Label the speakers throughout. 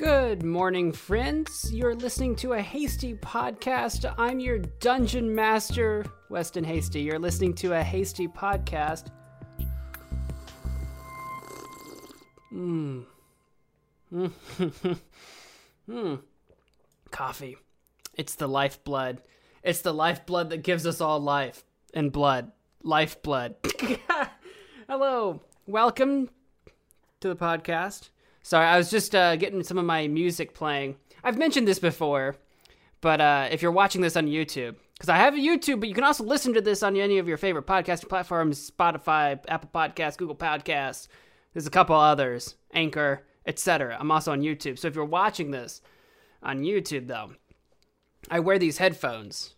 Speaker 1: Good morning, friends. You're listening to a hasty podcast. I'm your dungeon master, Weston Hasty. You're listening to a hasty podcast. Mmm. Hmm. Coffee. It's the lifeblood. It's the lifeblood that gives us all life and blood. Lifeblood. Hello. Welcome to the podcast. Sorry, I was just uh, getting some of my music playing. I've mentioned this before, but uh, if you're watching this on YouTube, because I have a YouTube, but you can also listen to this on any of your favorite podcasting platforms Spotify, Apple Podcasts, Google Podcasts. There's a couple others, Anchor, etc. I'm also on YouTube. So if you're watching this on YouTube, though, I wear these headphones.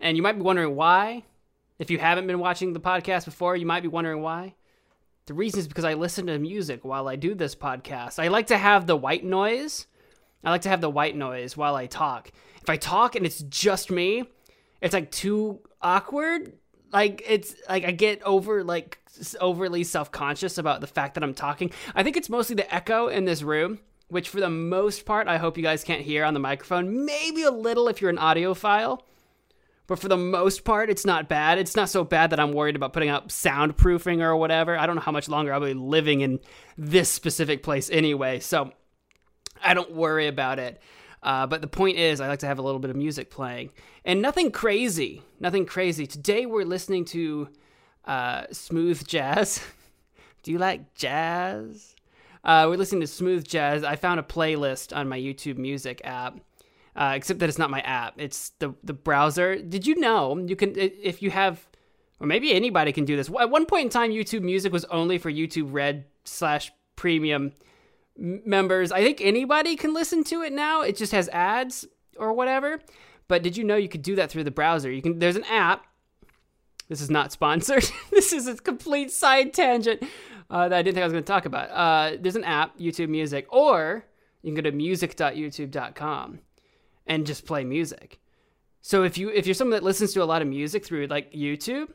Speaker 1: And you might be wondering why. If you haven't been watching the podcast before, you might be wondering why. The reason is because I listen to music while I do this podcast. I like to have the white noise. I like to have the white noise while I talk. If I talk and it's just me, it's like too awkward. Like it's like I get over like overly self-conscious about the fact that I'm talking. I think it's mostly the echo in this room, which for the most part I hope you guys can't hear on the microphone. Maybe a little if you're an audiophile. But for the most part, it's not bad. It's not so bad that I'm worried about putting up soundproofing or whatever. I don't know how much longer I'll be living in this specific place anyway, so I don't worry about it. Uh, but the point is, I like to have a little bit of music playing. And nothing crazy. Nothing crazy. Today we're listening to uh, smooth jazz. Do you like jazz? Uh, we're listening to smooth jazz. I found a playlist on my YouTube Music app uh, except that it's not my app. It's the the browser. Did you know you can if you have, or maybe anybody can do this. At one point in time, YouTube Music was only for YouTube Red slash Premium members. I think anybody can listen to it now. It just has ads or whatever. But did you know you could do that through the browser? You can. There's an app. This is not sponsored. this is a complete side tangent uh, that I didn't think I was going to talk about. Uh, there's an app, YouTube Music, or you can go to music.youtube.com and just play music. So if you if you're someone that listens to a lot of music through like YouTube,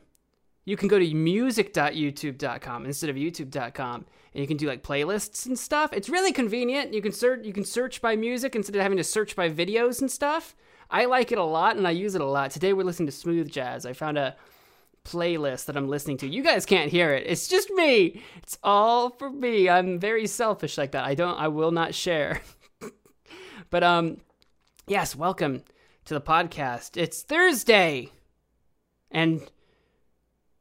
Speaker 1: you can go to music.youtube.com instead of youtube.com and you can do like playlists and stuff. It's really convenient. You can search you can search by music instead of having to search by videos and stuff. I like it a lot and I use it a lot. Today we're listening to smooth jazz. I found a playlist that I'm listening to. You guys can't hear it. It's just me. It's all for me. I'm very selfish like that. I don't I will not share. but um Yes, welcome to the podcast. It's Thursday. And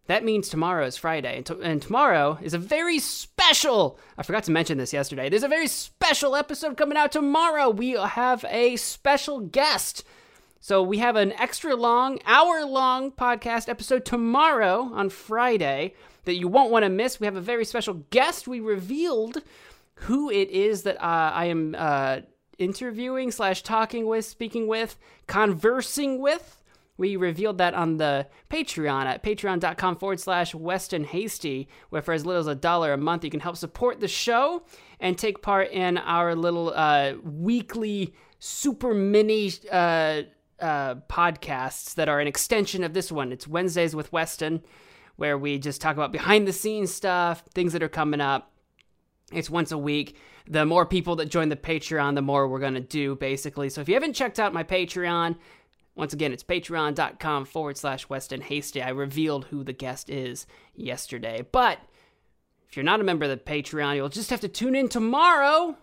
Speaker 1: that means tomorrow is Friday. And, and, tomorrow is a very special. I forgot to mention this yesterday. There's a very special episode coming out tomorrow. We have a special guest. So we have an extra long, hour long podcast episode tomorrow on Friday that you won't want to miss. We have a very special guest. We revealed who it is that uh, I am uh, interviewing slash talking with, speaking with, conversing with. We revealed that on the Patreon at patreon.com forward slash Weston Hasty, where for as little as a dollar a month, you can help support the show and take part in our little uh, weekly super mini uh, uh, podcasts that are an extension of this one. It's Wednesdays with Weston, where we just talk about behind the scenes stuff, things that are coming up. It's once a week the more people that join the Patreon, the more we're going to do, basically. So if you haven't checked out my Patreon, once again, it's patreon.com forward slash Weston Hasty. I revealed who the guest is yesterday. But if you're not a member of the Patreon, you'll just have to tune in tomorrow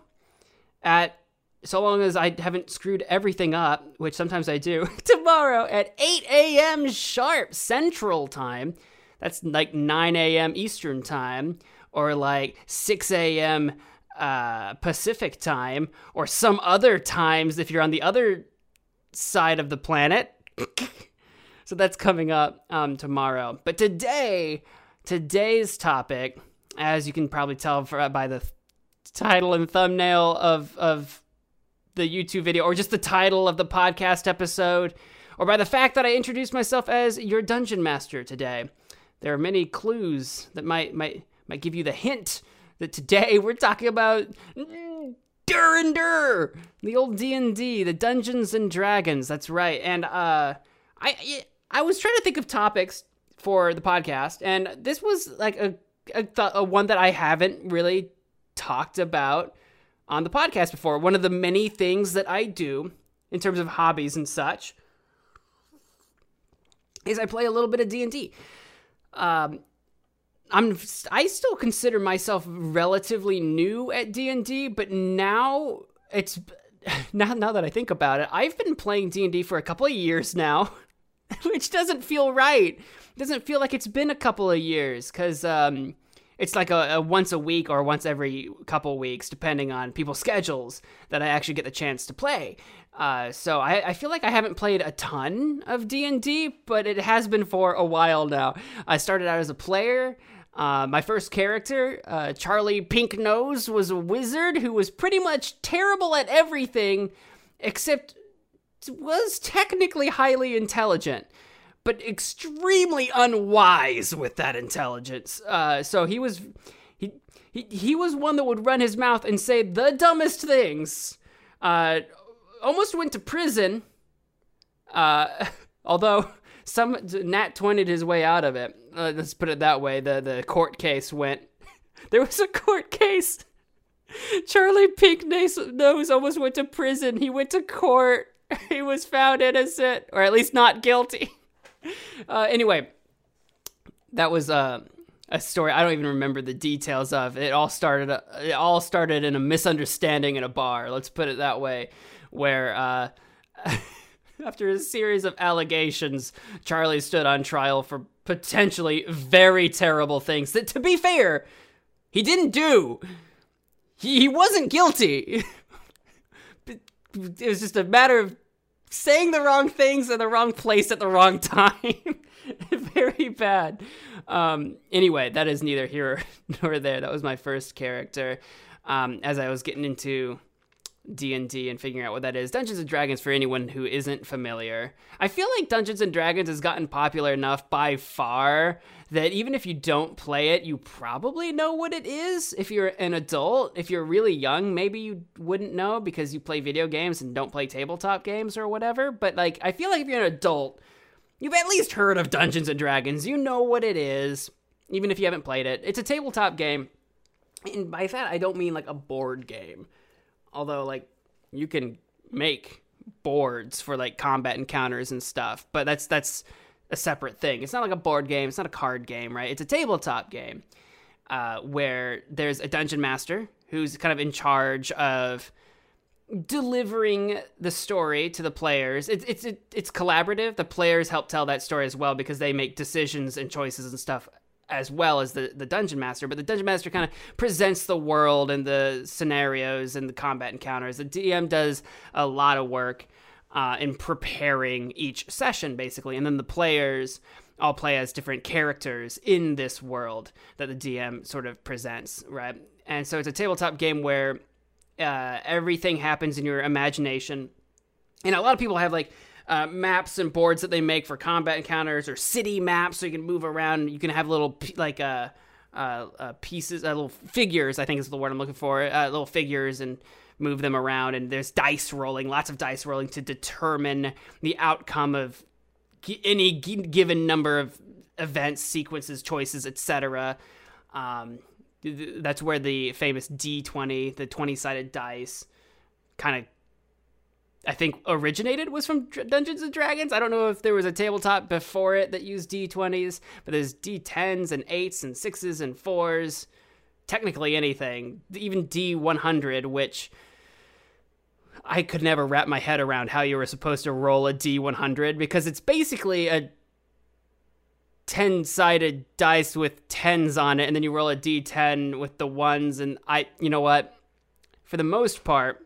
Speaker 1: at so long as I haven't screwed everything up, which sometimes I do, tomorrow at 8 a.m. sharp Central Time. That's like 9 a.m. Eastern Time, or like 6 a.m uh, Pacific time or some other times if you're on the other side of the planet. so that's coming up um, tomorrow. But today, today's topic, as you can probably tell for, by the th- title and thumbnail of of the YouTube video, or just the title of the podcast episode, or by the fact that I introduced myself as your dungeon master today. There are many clues that might might might give you the hint that today we're talking about Dur and Dur, the old D and D, the Dungeons and Dragons. That's right. And uh, I I was trying to think of topics for the podcast, and this was like a a, a one that I haven't really talked about on the podcast before. One of the many things that I do in terms of hobbies and such is I play a little bit of D and D. Um, I'm I still consider myself relatively new at D and D, but now it's now now that I think about it, I've been playing D and D for a couple of years now, which doesn't feel right. It doesn't feel like it's been a couple of years because um, it's like a, a, once a week or once every couple weeks, depending on people's schedules, that I actually get the chance to play. Uh, so I, I, feel like I haven't played a ton of D and D, but it has been for a while now. I started out as a player. Uh, my first character, uh, Charlie Pink Nose, was a wizard who was pretty much terrible at everything, except was technically highly intelligent, but extremely unwise with that intelligence. Uh, so he was he, he he was one that would run his mouth and say the dumbest things. Uh, almost went to prison. Uh, although some Nat 20'd his way out of it. Uh, let's put it that way. The the court case went. There was a court case. Charlie Pink Nose almost went to prison. He went to court. He was found innocent, or at least not guilty. Uh, anyway, that was uh, a story I don't even remember the details of. It all started. It all started in a misunderstanding in a bar. Let's put it that way, where. After a series of allegations, Charlie stood on trial for potentially very terrible things that, to be fair, he didn't do. He, he wasn't guilty. it was just a matter of saying the wrong things in the wrong place at the wrong time. very bad. Um, anyway, that is neither here nor there. That was my first character. Um, as I was getting into D&D and figuring out what that is. Dungeons and Dragons for anyone who isn't familiar. I feel like Dungeons and Dragons has gotten popular enough by far that even if you don't play it, you probably know what it is. If you're an adult, if you're really young, maybe you wouldn't know because you play video games and don't play tabletop games or whatever, but like I feel like if you're an adult, you've at least heard of Dungeons and Dragons. You know what it is, even if you haven't played it. It's a tabletop game. And by that, I don't mean like a board game although like you can make boards for like combat encounters and stuff but that's that's a separate thing it's not like a board game it's not a card game right it's a tabletop game uh, where there's a dungeon master who's kind of in charge of delivering the story to the players. It's it's it's collaborative. The players help tell that story as well because they make decisions and choices and stuff as well as the, the dungeon master but the dungeon master kind of presents the world and the scenarios and the combat encounters. The dm does a lot of work uh, in preparing each session basically and then the players all play as different characters in this world that the dm sort of presents right? And so it's a tabletop game where uh, everything happens in your imagination. And a lot of people have like uh, maps and boards that they make for combat encounters or city maps so you can move around. You can have little like uh, uh, uh pieces, uh, little figures. I think is the word I'm looking for. Uh, little figures and move them around. And there's dice rolling, lots of dice rolling to determine the outcome of any given number of events, sequences, choices, etc. Um, that's where the famous D20, the 20 sided dice, kind of I think originated was from Dungeons and Dragons. I don't know if there was a tabletop before it that used D20s, but there's D10s and 8s and 6s and 4s. Technically anything, even D100, which I could never wrap my head around how you were supposed to roll a D100 because it's basically a 10 sided dice with 10s on it, and then you roll a D10 with the ones. And I, you know what? For the most part,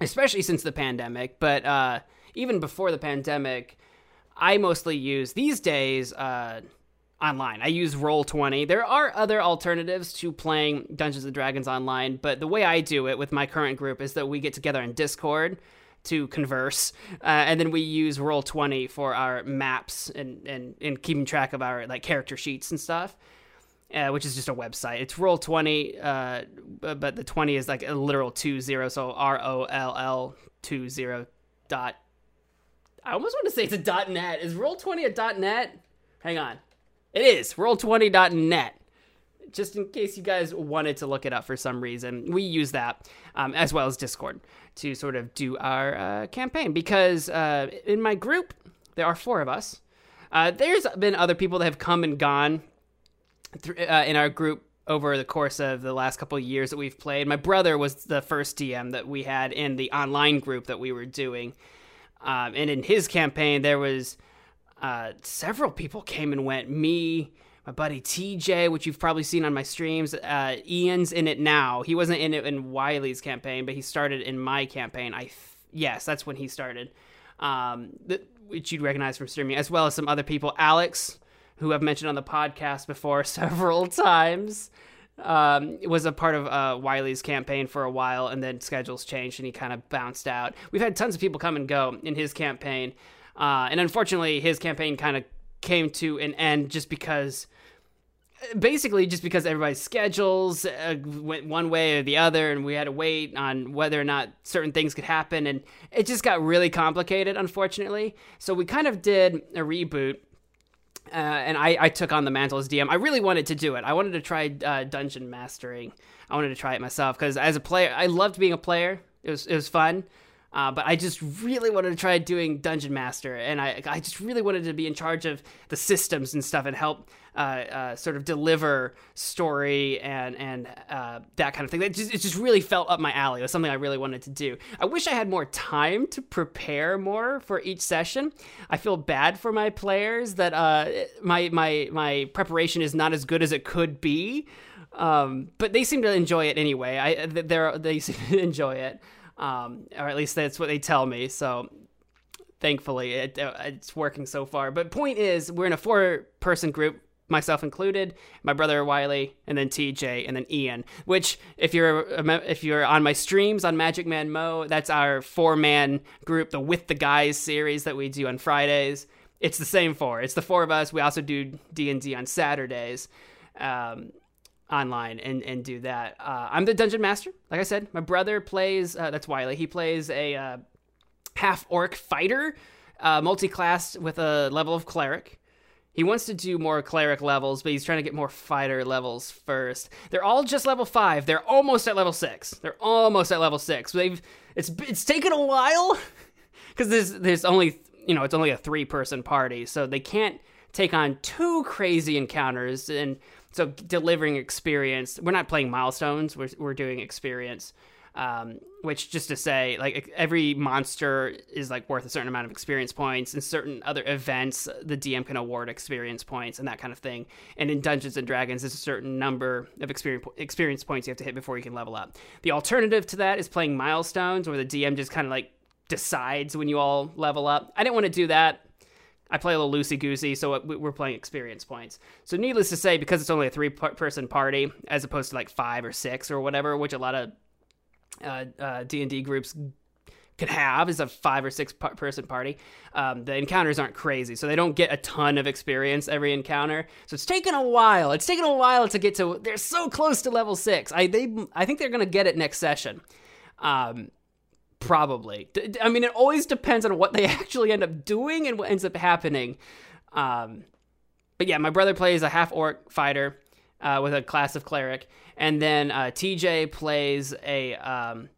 Speaker 1: especially since the pandemic, but uh, even before the pandemic, I mostly use these days uh, online. I use Roll20. There are other alternatives to playing Dungeons and Dragons online, but the way I do it with my current group is that we get together in Discord to converse, uh, and then we use Roll20 for our maps and, and and keeping track of our like character sheets and stuff uh, which is just a website. It's roll twenty, uh, but the twenty is like a literal two zero, so R O L L two zero dot. I almost want to say it's a dot net. Is roll twenty a dot net? Hang on, it is roll twenty net. just in case you guys wanted to look it up for some reason, we use that um, as well as Discord to sort of do our uh, campaign. Because uh, in my group, there are four of us. Uh, there's been other people that have come and gone th- uh, in our group over the course of the last couple years that we've played. My brother was the first DM that we had in the online group that we were doing. Um, and in his campaign, there was uh, several people came and went. Me, my buddy TJ, which you've probably seen on my streams. Uh, Ian's in it now. He wasn't in it in Wiley's campaign, but he started in my campaign. I th- yes, that's when he started, um, th- which you'd recognize from streaming, as well as some other people. Alex, who I've mentioned on the podcast before several times, um, was a part of uh, Wiley's campaign for a while, and then schedules changed, and he kind of bounced out. We've had tons of people come and go in his campaign, uh, and unfortunately, his campaign kind of came to an end just because basically just because everybody's schedules uh, went one way or the other and we had to wait on whether or not certain things could happen and it just got really complicated unfortunately so we kind of did a reboot uh, and I, I, took on the mantle as DM. I really wanted to do it. I wanted to try uh, dungeon mastering. I wanted to try it myself because as a player, I loved being a player. It was it was fun. Uh, but I just really wanted to try doing Dungeon Master, and I, I just really wanted to be in charge of the systems and stuff and help uh, uh, sort of deliver story and and uh, that kind of thing. That just, it just really felt up my alley. It was something I really wanted to do. I wish I had more time to prepare more for each session. I feel bad for my players that uh, my my my preparation is not as good as it could be. Um, but they seem to enjoy it anyway. I they they seem to enjoy it um, or at least that's what they tell me. So thankfully, it, uh, it's working so far. But point is, we're in a four-person group myself included, my brother Wiley, and then TJ, and then Ian. Which, if you're if you're on my streams on Magic Man Mo, that's our four man group, the With the Guys series that we do on Fridays. It's the same four. It's the four of us. We also do D and D on Saturdays. Um, online and, and do that. Uh, I'm the dungeon master. Like I said, my brother plays, uh, that's Wiley. He plays a uh, half orc fighter, uh, multi class with a level of cleric. He wants to do more cleric levels, but he's trying to get more fighter levels first. They're all just level five. They're almost at level six. They're almost at level six. They've it's it's taken a while because there's there's only you know it's only a three person party, so they can't take on two crazy encounters and so delivering experience. We're not playing milestones. We're we're doing experience. Um, which just to say, like every monster is like worth a certain amount of experience points, and certain other events the DM can award experience points and that kind of thing. And in Dungeons and Dragons, there's a certain number of experience experience points you have to hit before you can level up. The alternative to that is playing milestones, where the DM just kind of like decides when you all level up. I didn't want to do that. I play a little loosey goosey, so we're playing experience points. So, needless to say, because it's only a three person party as opposed to like five or six or whatever, which a lot of uh, uh, D and D groups could have is a five or six person party. Um, the encounters aren't crazy, so they don't get a ton of experience every encounter. So it's taken a while. It's taken a while to get to. They're so close to level six. I they I think they're gonna get it next session. Um, Probably. I mean, it always depends on what they actually end up doing and what ends up happening. Um, but yeah, my brother plays a half orc fighter uh, with a class of cleric, and then uh, TJ plays a. Um,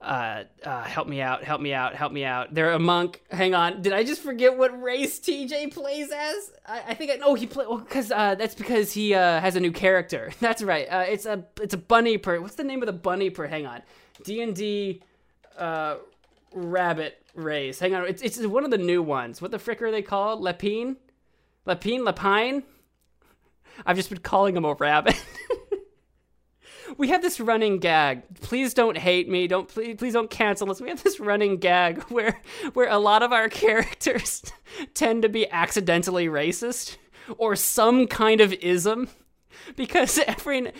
Speaker 1: uh, uh, help me out, help me out, help me out. They're a monk. Hang on, did I just forget what race TJ plays as? I, I think I know he play because well, uh, that's because he uh, has a new character. That's right. Uh, it's a it's a bunny per. What's the name of the bunny per? Hang on, D and D uh, rabbit race. Hang on, it's, it's one of the new ones. What the frick are they called? Lepine? Lepine? Lepine? I've just been calling him a rabbit. we have this running gag. Please don't hate me. Don't please please don't cancel us. We have this running gag where where a lot of our characters tend to be accidentally racist or some kind of ism because every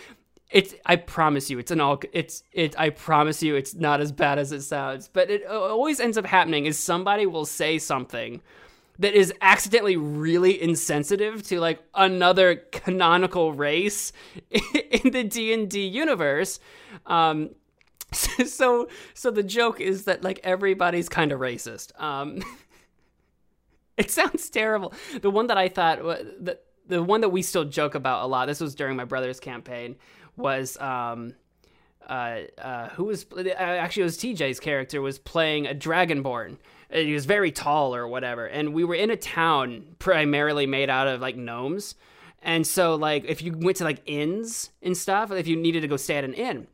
Speaker 1: it's i promise you it's an all it's it i promise you it's not as bad as it sounds but it always ends up happening is somebody will say something that is accidentally really insensitive to like another canonical race in the D&D universe um so so the joke is that like everybody's kind of racist um it sounds terrible the one that i thought that the one that we still joke about a lot. This was during my brother's campaign. Was um, uh, uh, who was uh, actually was TJ's character was playing a dragonborn. He was very tall or whatever, and we were in a town primarily made out of like gnomes. And so, like, if you went to like inns and stuff, if you needed to go stay at an inn,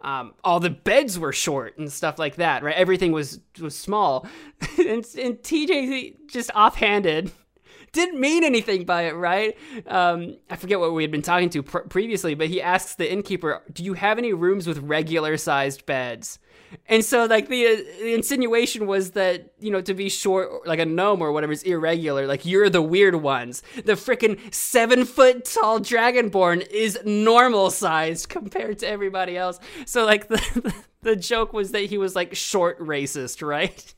Speaker 1: um, all the beds were short and stuff like that, right? Everything was was small, and, and TJ just offhanded didn't mean anything by it, right? Um, I forget what we had been talking to pr- previously, but he asks the innkeeper, "Do you have any rooms with regular sized beds?" And so, like the, uh, the insinuation was that you know to be short, like a gnome or whatever, is irregular. Like you're the weird ones. The freaking seven foot tall dragonborn is normal sized compared to everybody else. So, like the the joke was that he was like short racist, right?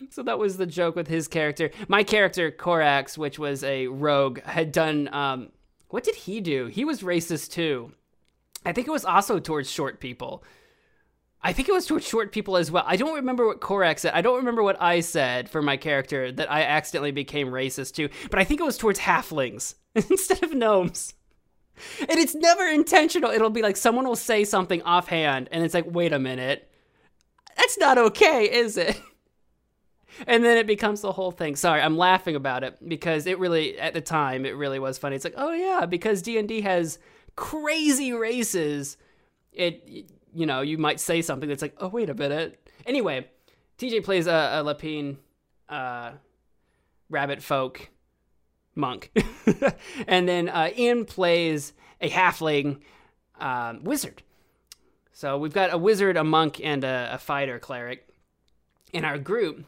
Speaker 1: so that was the joke with his character. My character, Korax, which was a rogue, had done. Um, what did he do? He was racist too. I think it was also towards short people. I think it was towards short people as well. I don't remember what Corax said. I don't remember what I said for my character that I accidentally became racist to, but I think it was towards halflings instead of gnomes. And it's never intentional. It'll be like someone will say something offhand, and it's like, wait a minute. That's not okay, is it? and then it becomes the whole thing. Sorry, I'm laughing about it because it really, at the time, it really was funny. It's like, oh yeah, because D and D has crazy races. It, you know, you might say something that's like, oh wait a minute. Anyway, TJ plays a, a Lapine, uh, rabbit folk monk, and then uh, Ian plays a halfling um, wizard. So we've got a wizard, a monk, and a, a fighter cleric in our group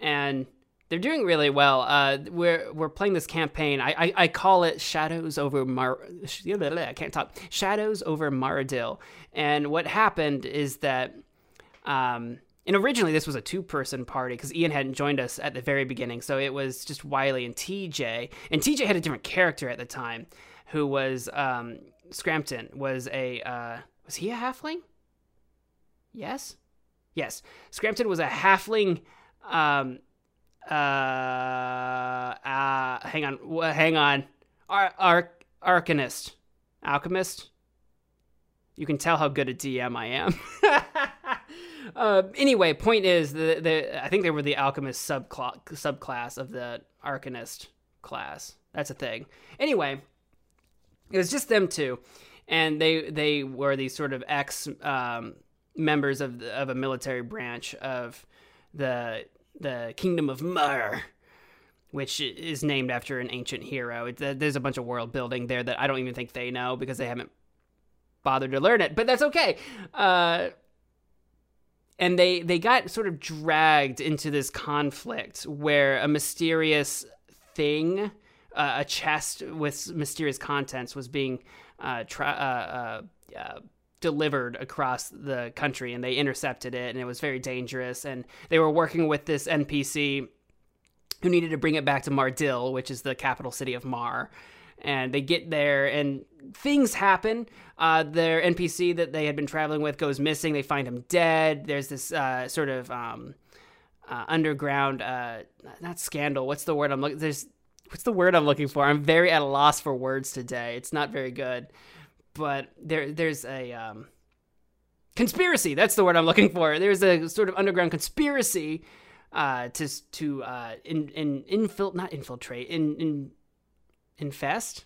Speaker 1: and they're doing really well. Uh, we're we're playing this campaign. I, I, I call it Shadows over Mar. I can't talk. Shadows over Maradil. And what happened is that, um, and originally this was a two-person party because Ian hadn't joined us at the very beginning, so it was just Wiley and TJ. And TJ had a different character at the time, who was um, Scrampton. Was a uh, was he a halfling? Yes, yes. Scrampton was a halfling um, uh, uh, hang on, hang on. Ar- Ar- Arcanist, alchemist. You can tell how good a DM I am. uh, anyway, point is, the, the I think they were the alchemist subclass subclass of the arcanist class. That's a thing. Anyway, it was just them two, and they they were these sort of ex um, members of the, of a military branch of the the kingdom of Mur, which is named after an ancient hero. It, there's a bunch of world building there that I don't even think they know because they haven't bothered to learn it. But that's okay. Uh, and they they got sort of dragged into this conflict where a mysterious thing, uh, a chest with mysterious contents, was being uh, tra- uh, uh, delivered across the country and they intercepted it and it was very dangerous. And they were working with this npc who needed to bring it back to mardil which is the capital city of mar. And they get there and things happen. Uh, their npc that they had been traveling with goes missing. They find him dead. There's this uh, sort of um, uh, underground uh, not scandal. What's the word i'm looking there's what's the word i'm looking for? I'm very at a loss for words today. It's not very good but there there's a um, conspiracy. That's the word I'm looking for. There's a sort of underground conspiracy uh, to to uh, in in infil not infiltrate in in infest.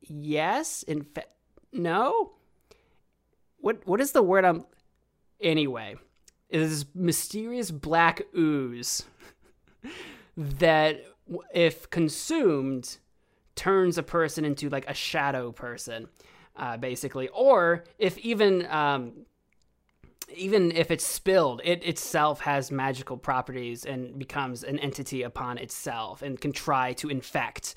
Speaker 1: Yes, infest. No. What what is the word I'm? Anyway, it is mysterious black ooze that, if consumed, turns a person into like a shadow person, uh, basically. Or if even um, even if it's spilled, it itself has magical properties and becomes an entity upon itself and can try to infect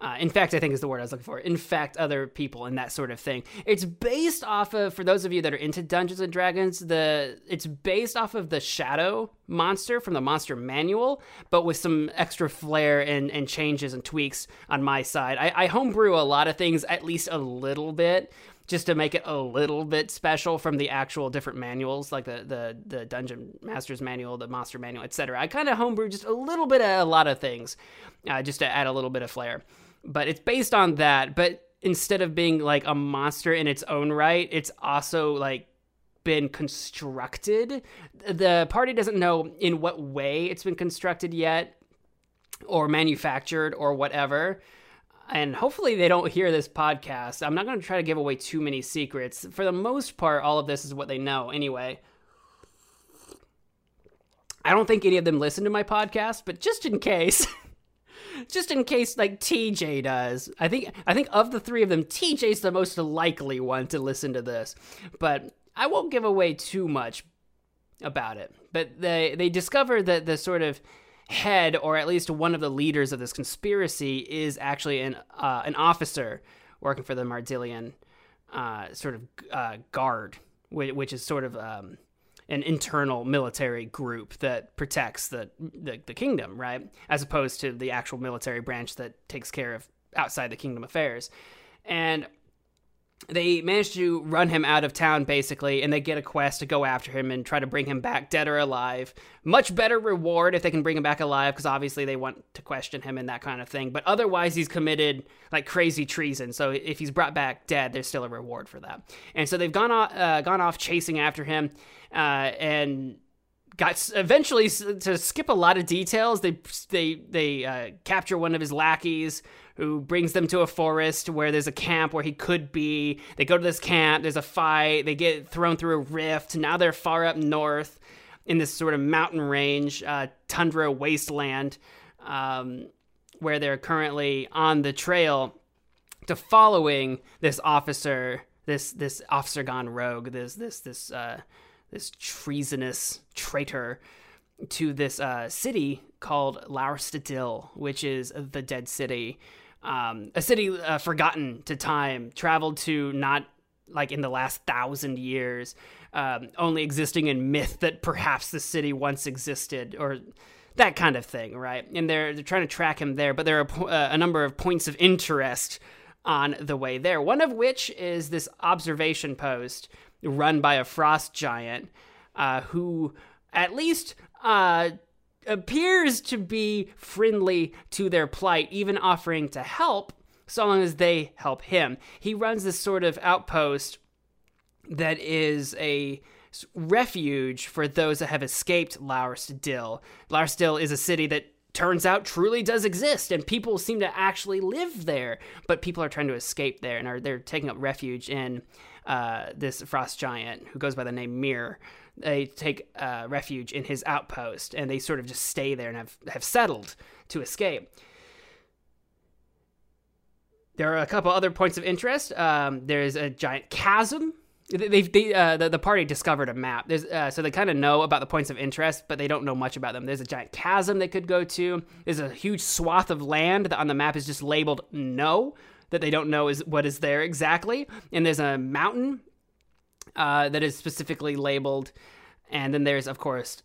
Speaker 1: uh, infect, I think is the word I was looking for. In fact, other people and that sort of thing. It's based off of, for those of you that are into Dungeons and Dragons, the it's based off of the Shadow monster from the Monster Manual, but with some extra flair and, and changes and tweaks on my side. I, I homebrew a lot of things, at least a little bit, just to make it a little bit special from the actual different manuals, like the the the Dungeon Master's Manual, the Monster Manual, etc. I kind of homebrew just a little bit of a lot of things, uh, just to add a little bit of flair. But it's based on that. But instead of being like a monster in its own right, it's also like been constructed. The party doesn't know in what way it's been constructed yet, or manufactured, or whatever and hopefully they don't hear this podcast. I'm not going to try to give away too many secrets. For the most part, all of this is what they know anyway. I don't think any of them listen to my podcast, but just in case, just in case like TJ does. I think I think of the 3 of them, TJ's the most likely one to listen to this. But I won't give away too much about it. But they they discover that the sort of head, or at least one of the leaders of this conspiracy, is actually an uh, an officer working for the Mardilian uh, sort of uh, guard, which, which, is sort of um, an internal military group that protects the, the, the kingdom, right? As opposed to the actual military branch that takes care of outside the kingdom affairs. And they manage to run him out of town basically and they get a quest to go after him and try to bring him back dead or alive. Much better reward if they can bring him back alive because obviously they want to question him and that kind of thing. But otherwise he's committed like crazy treason. So if he's brought back dead there's still a reward for that. And so they've gone off, uh, gone off chasing after him uh, and got eventually to skip a lot of details they they they uh, capture one of his lackeys who brings them to a forest where there's a camp where he could be. They go to this camp, there's a fight, they get thrown through a rift. Now they're far up north in this sort of mountain range, uh, tundra wasteland, um, where they're currently on the trail to following this officer, this this officer gone rogue, this this this uh, this treasonous traitor to this uh, city called Laurstadil, which is the dead city um, a city uh, forgotten to time, traveled to not like in the last thousand years, um, only existing in myth that perhaps the city once existed, or that kind of thing, right? And they're they're trying to track him there, but there are uh, a number of points of interest on the way there. One of which is this observation post run by a frost giant, uh, who at least uh, appears to be friendly to their plight, even offering to help so long as they help him. He runs this sort of outpost that is a refuge for those that have escaped Laurstadil. Laurstadil is a city that turns out truly does exist and people seem to actually live there but people are trying to escape there and are they're taking up refuge in uh, this frost giant who goes by the name Mir they take uh, refuge in his outpost and they sort of just stay there and have, have settled to escape. There are a couple other points of interest. Um, there's a giant chasm. They, they uh, the, the party discovered a map. Uh, so they kind of know about the points of interest, but they don't know much about them. There's a giant chasm they could go to. There's a huge swath of land that on the map is just labeled no, that they don't know is what is there exactly. And there's a mountain uh, that is specifically labeled. And then there's, of course,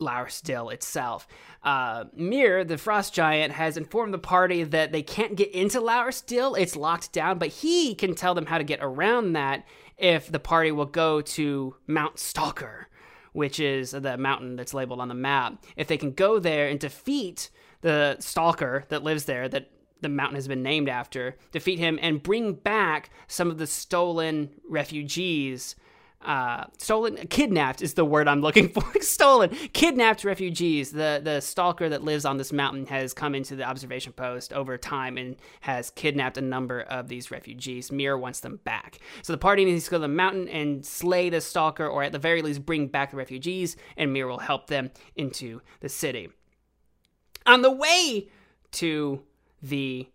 Speaker 1: Laurstadil itself. Uh, Mir, the frost giant, has informed the party that they can't get into Laurstadil. It's locked down, but he can tell them how to get around that if the party will go to Mount Stalker, which is the mountain that's labeled on the map. If they can go there and defeat the Stalker that lives there, that the mountain has been named after, defeat him and bring back some of the stolen refugees uh, stolen, kidnapped is the word I'm looking for. stolen, kidnapped refugees. The the stalker that lives on this mountain has come into the observation post over time and has kidnapped a number of these refugees. Mir wants them back. So the party needs to go to the mountain and slay the stalker, or at the very least bring back the refugees, and Mir will help them into the city. On the way to the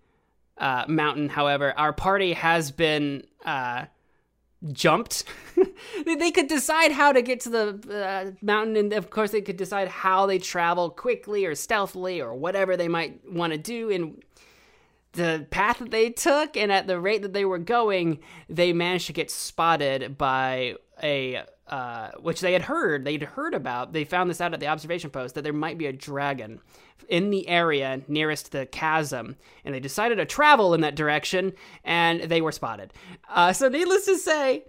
Speaker 1: uh, mountain, however, our party has been. Uh, jumped. they could decide how to get to the uh, mountain, and of course, they could decide how they travel quickly or stealthily or whatever they might want to do. And the path that they took and at the rate that they were going, they managed to get spotted by a uh, which they had heard they'd heard about. They found this out at the observation post that there might be a dragon in the area nearest the chasm, and they decided to travel in that direction, and they were spotted. Uh, so, needless to say,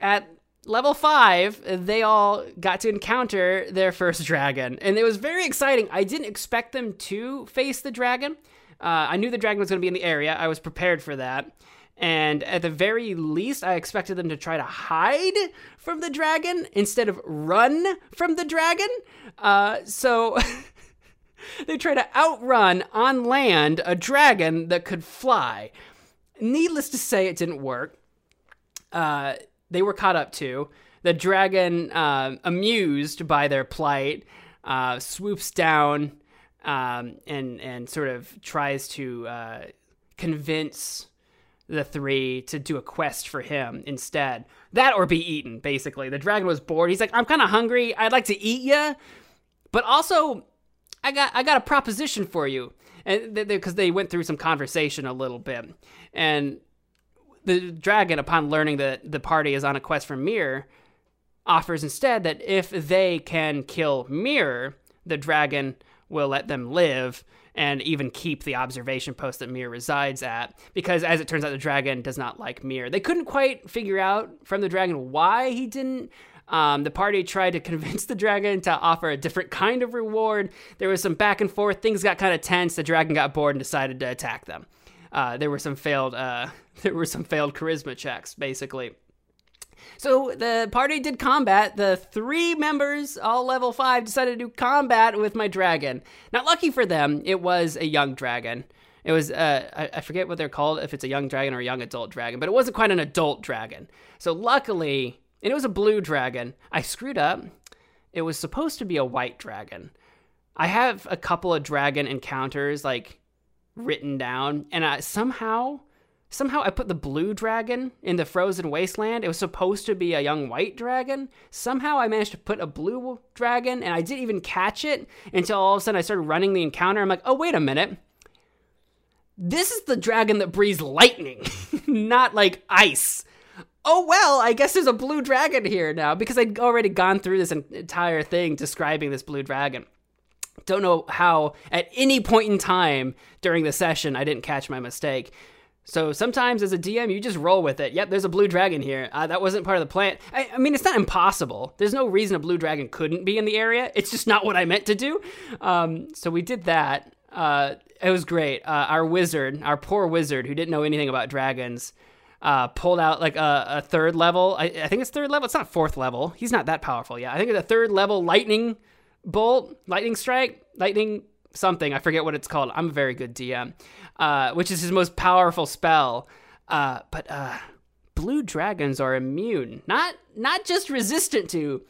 Speaker 1: at level five, they all got to encounter their first dragon, and it was very exciting. I didn't expect them to face the dragon. Uh, I knew the dragon was going to be in the area. I was prepared for that. And at the very least, I expected them to try to hide from the dragon instead of run from the dragon. Uh, so they try to outrun on land a dragon that could fly. Needless to say, it didn't work. Uh, they were caught up to. The dragon, uh, amused by their plight, uh, swoops down um, and and sort of tries to uh, convince the three to do a quest for him instead. That or be eaten, basically. The dragon was bored. He's like, I'm kind of hungry. I'd like to eat you, but also, I got I got a proposition for you, and because they, they went through some conversation a little bit, and the dragon, upon learning that the party is on a quest for Mir, offers instead that if they can kill Mir, the dragon will let them live and even keep the observation post that Mir resides at. Because as it turns out, the dragon does not like Mir. They couldn't quite figure out from the dragon why he didn't. Um, the party tried to convince the dragon to offer a different kind of reward. There was some back and forth. Things got kind of tense. The dragon got bored and decided to attack them. Uh, there were some failed. Uh, there were some failed charisma checks, basically. So the party did combat. The three members, all level five, decided to do combat with my dragon. Not lucky for them, it was a young dragon. It was, uh, I, I forget what they're called, if it's a young dragon or a young adult dragon, but it wasn't quite an adult dragon. So luckily, and it was a blue dragon. I screwed up. It was supposed to be a white dragon. I have a couple of dragon encounters like written down, and I, somehow Somehow I put the blue dragon in the frozen wasteland. It was supposed to be a young white dragon. Somehow I managed to put a blue dragon and I didn't even catch it until all of a sudden I started running the encounter. I'm like, oh, wait a minute. This is the dragon that breathes lightning, not like ice. Oh, well, I guess there's a blue dragon here now because I'd already gone through this entire thing describing this blue dragon. Don't know how at any point in time during the session I didn't catch my mistake. So sometimes as a DM, you just roll with it. Yep, there's a blue dragon here. Uh, that wasn't part of the plan. I, I, mean, it's not impossible. There's no reason a blue dragon couldn't be in the area. It's just not what I meant to do. Um, so we did that. Uh, it was great. Uh, our wizard, our poor wizard who didn't know anything about dragons, uh, pulled out like a, a third level. I, I, think it's third level. It's not fourth level. He's not that powerful yet. I think it's a third level lightning bolt, lightning strike, lightning something. I forget what it's called. I'm a very good DM, uh, which is his most powerful spell. Uh, but uh, blue dragons are immune, not not just resistant to,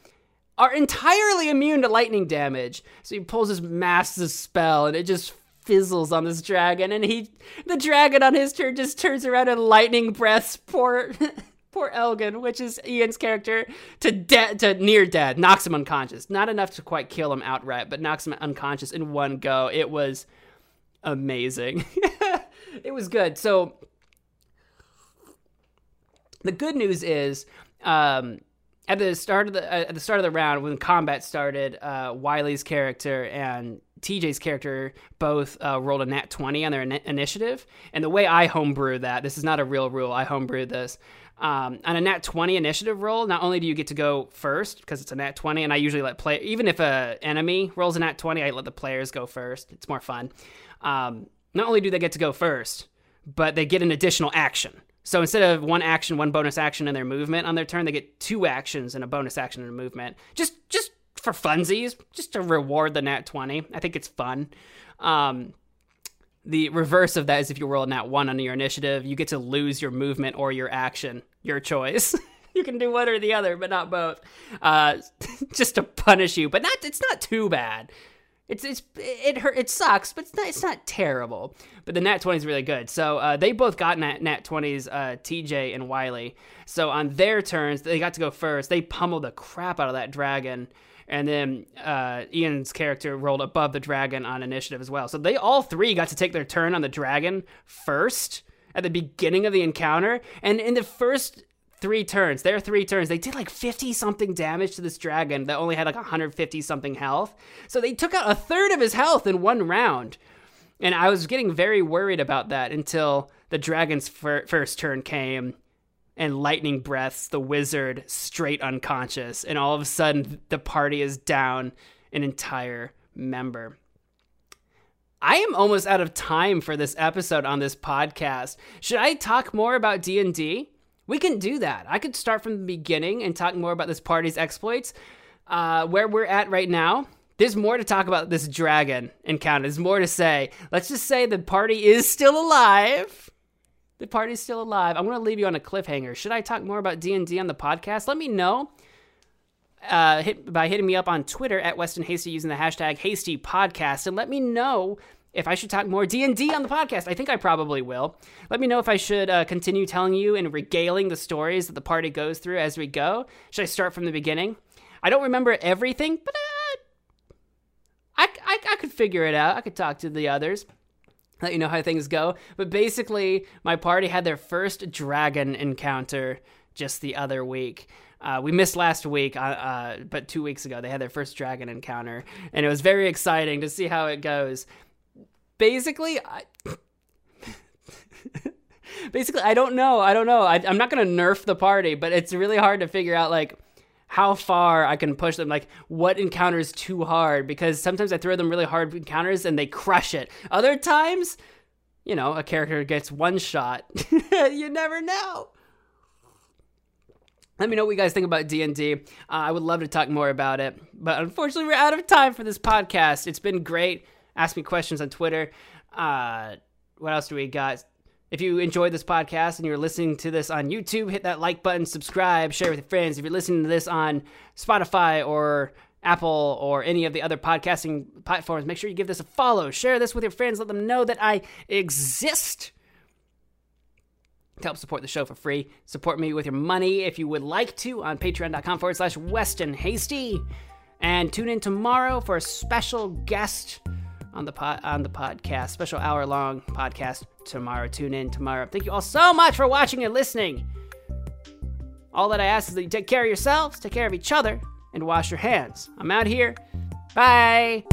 Speaker 1: are entirely immune to lightning damage. So he pulls his massive spell, and it just fizzles on this dragon, and he, the dragon on his turn, just turns around and lightning breaths poor. poor Elgin, which is Ian's character, to dead to near dead, knocks him unconscious. Not enough to quite kill him outright, but knocks him unconscious in one go. It was amazing. it was good. So the good news is um, at the start of the uh, at the start of the round when combat started, uh, Wiley's character and TJ's character both uh, rolled a nat 20 on their in- initiative. And the way I homebrew that, this is not a real rule, I homebrewed this. Um, on a nat 20 initiative roll, not only do you get to go first because it's a nat 20, and I usually let play, even if a enemy rolls a nat 20, I let the players go first. It's more fun. Um, not only do they get to go first, but they get an additional action. So instead of one action, one bonus action in their movement on their turn, they get two actions and a bonus action in a movement. Just, just for funsies, just to reward the nat 20. I think it's fun. Um, the reverse of that is if you roll a nat one on your initiative, you get to lose your movement or your action, your choice. you can do one or the other, but not both, uh, just to punish you. But not it's not too bad. It's it's it hurt. It sucks, but it's not it's not terrible. But the nat twenty is really good. So uh, they both got nat nat twenties, uh, TJ and Wiley. So on their turns, they got to go first. They pummeled the crap out of that dragon and then uh, Ian's character rolled above the dragon on initiative as well. So they all three got to take their turn on the dragon first at the beginning of the encounter, and in the first three turns. Their three turns. They did like 50 something damage to this dragon that only had like 150 something health. So they took out a third of his health in one round. And I was getting very worried about that until the dragon's fir- first turn came and lightning breaths the wizard straight unconscious. And all of a sudden, the party is down an entire member. I am almost out of time for this episode on this podcast. Should I talk more about D&D? We can do that. I could start from the beginning and talk more about this party's exploits. Uh, where we're at right now, there's more to talk about this dragon encounter. There's more to say. Let's just say the party is still alive. The party's still alive. I'm going to leave you on a cliffhanger. Should I talk more about D&D on the podcast? Let me know. Uh, hit, by hitting me up on Twitter at Weston Hasty using the hashtag Hasty Podcast, and let me know if I should talk more D&D on the podcast. I think I probably will. Let me know if I should uh, continue telling you and regaling the stories that the party goes through as we go. Should I start from the beginning? I don't remember everything, but uh, I, I, I could figure it out. I could talk to the others let you know how things go. But basically, my party had their first dragon encounter just the other week. Uh, we missed last week, uh, uh, but two weeks ago they had their first dragon encounter, and it was very exciting to see how it goes. Basically, I, basically I don't know. I don't know. I, I'm not gonna nerf the party, but it's really hard to figure out like how far I can push them, like what encounters too hard, because sometimes I throw them really hard encounters and they crush it. Other times, you know, a character gets one shot. you never know. Let me know what you guys think about D&D. Uh, I would love to talk more about it, but unfortunately we're out of time for this podcast. It's been great. Ask me questions on Twitter. Uh, what else do we got? If you enjoyed this podcast and you're listening to this on YouTube, hit that like button, subscribe, share with your friends. If you're listening to this on Spotify or Apple or any of the other podcasting platforms, make sure you give this a follow. Share this with your friends. Let them know that I exist. To help support the show for free, support me with your money if you would like to on patreon.com forward slash Weston Hasty. And tune in tomorrow for a special guest on the pod, on the podcast, special hour long podcast tomorrow. Tune in tomorrow. Thank you all so much for watching and listening. All that I ask is that you take care of yourselves, take care of each other, and wash your hands. I'm out here. Bye.